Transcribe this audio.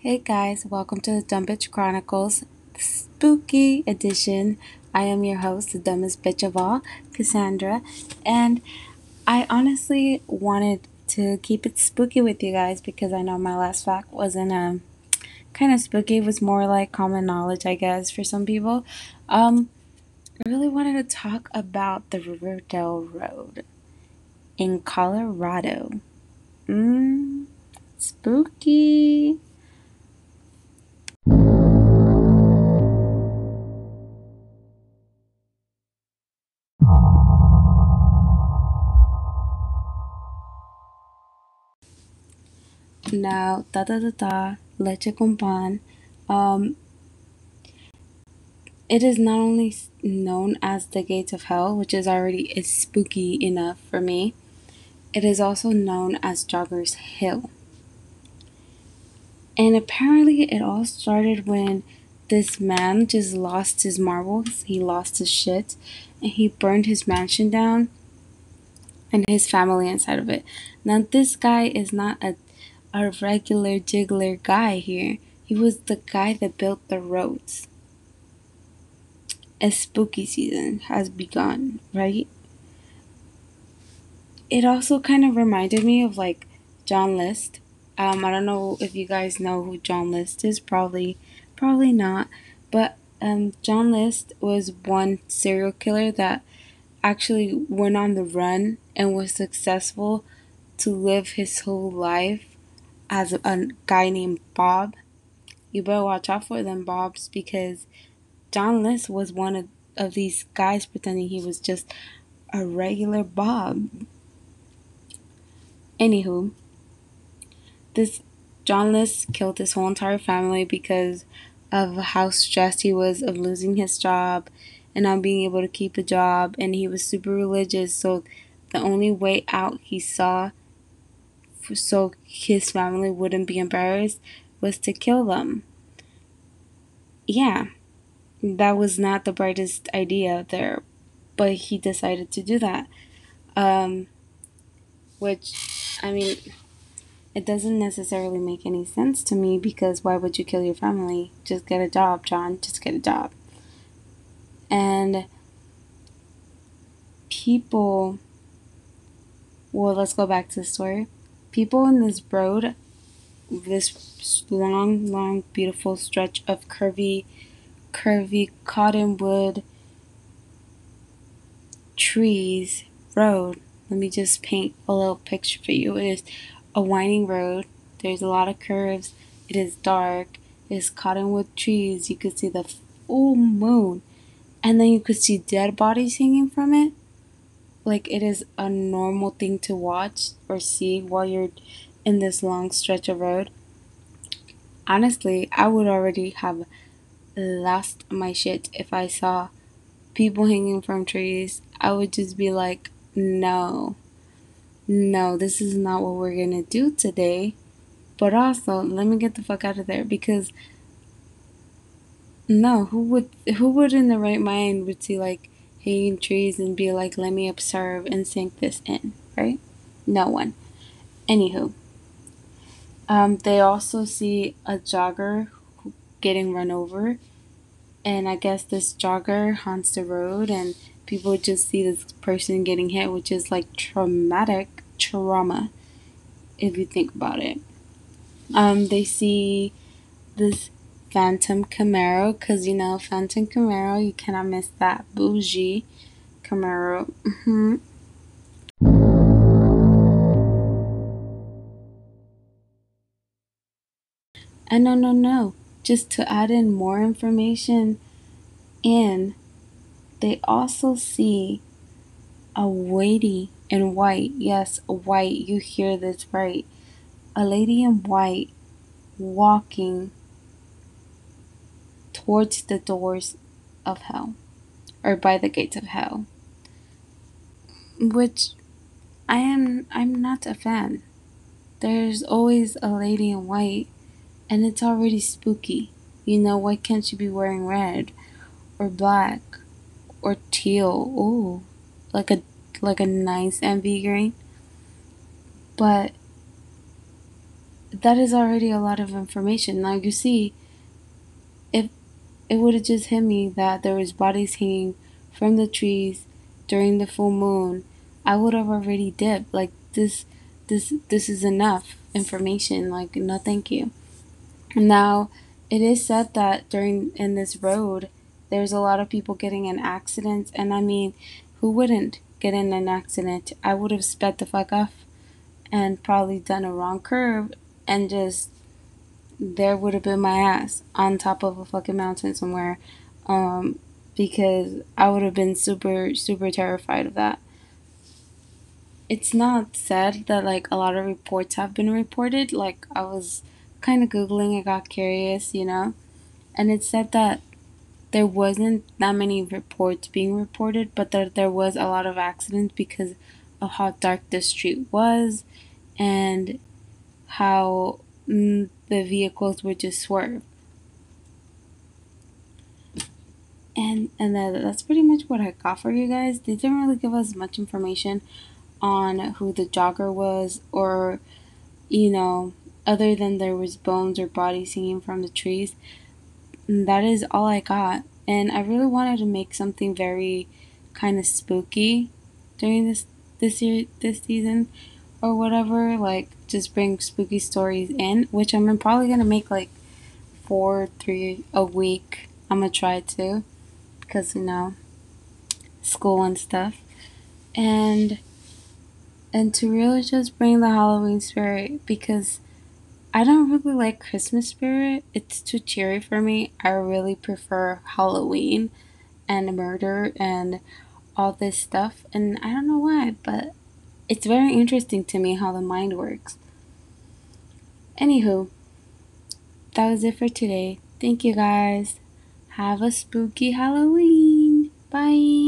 Hey guys, welcome to the Dumb Bitch Chronicles Spooky Edition. I am your host, the dumbest bitch of all, Cassandra, and I honestly wanted to keep it spooky with you guys because I know my last fact wasn't um kind of spooky. It was more like common knowledge, I guess, for some people. Um, I really wanted to talk about the Riverdale Road in Colorado. Mmm, spooky. Now, da da da da, leche con pan. Um, it is not only known as the gates of hell, which is already is spooky enough for me. It is also known as Joggers Hill. And apparently, it all started when this man just lost his marbles, he lost his shit, and he burned his mansion down and his family inside of it. Now, this guy is not a, a regular jiggler guy here. He was the guy that built the roads. A spooky season has begun, right? It also kind of reminded me of like John List. Um, I don't know if you guys know who John List is. Probably, probably not. But um, John List was one serial killer that actually went on the run and was successful to live his whole life as a guy named Bob. You better watch out for them Bobs because John List was one of, of these guys pretending he was just a regular Bob. Anywho, this John List killed his whole entire family because of how stressed he was of losing his job and not being able to keep a job and he was super religious so the only way out he saw so his family wouldn't be embarrassed was to kill them. Yeah, that was not the brightest idea there, but he decided to do that. Um, which, I mean, it doesn't necessarily make any sense to me because why would you kill your family? Just get a job, John. Just get a job. And people, well, let's go back to the story. People in this road, this long, long, beautiful stretch of curvy, curvy cottonwood trees road. Let me just paint a little picture for you. It is a winding road. There's a lot of curves. It is dark. It is cottonwood trees. You could see the full moon and then you could see dead bodies hanging from it like it is a normal thing to watch or see while you're in this long stretch of road. Honestly i would already have lost my shit if i saw people hanging from trees. I would just be like no no this is not what we're gonna do today. But also let me get the fuck out of there because no, who would who would in the right mind would see like trees and be like, let me observe and sink this in, right? No one. Anywho, um, they also see a jogger getting run over, and I guess this jogger haunts the road, and people just see this person getting hit, which is like traumatic trauma, if you think about it. Um, they see this Phantom Camaro because you know Phantom Camaro you cannot miss that bougie Camaro. Mm-hmm. and no no no just to add in more information in they also see a lady in white. Yes a white you hear this right? A lady in white walking towards the doors of hell or by the gates of hell. Which i am i'm not a fan. There's always a lady in white and it's already spooky. You know why can't she be wearing red or black or teal? Oh like a like a nice envy green. But that is already a lot of information. Now you see, if it would have just hit me that there was bodies hanging from the trees during the full moon, I would have already dipped. Like this, this, this is enough information. Like no, thank you. Now, it is said that during in this road, there's a lot of people getting in accidents, and I mean, who wouldn't get in an accident? I would have sped the fuck off and probably done a wrong curve and just there would have been my ass on top of a fucking mountain somewhere um, because I would have been super, super terrified of that. It's not said that like a lot of reports have been reported. Like I was kind of Googling, I got curious, you know, and it said that there wasn't that many reports being reported, but that there was a lot of accidents because of how dark the street was and how mm, the vehicles would just swerve. And and that, that's pretty much what I got for you guys. They didn't really give us much information on who the jogger was or you know other than there was bones or bodies hanging from the trees. That is all I got. And I really wanted to make something very kind of spooky during this this year this season or whatever, like just bring spooky stories in, which I'm probably gonna make like four, three a week. I'm gonna try to, because you know, school and stuff, and and to really just bring the Halloween spirit because I don't really like Christmas spirit. It's too cheery for me. I really prefer Halloween and murder and all this stuff, and I don't know why, but it's very interesting to me how the mind works. Anywho, that was it for today. Thank you guys. Have a spooky Halloween. Bye.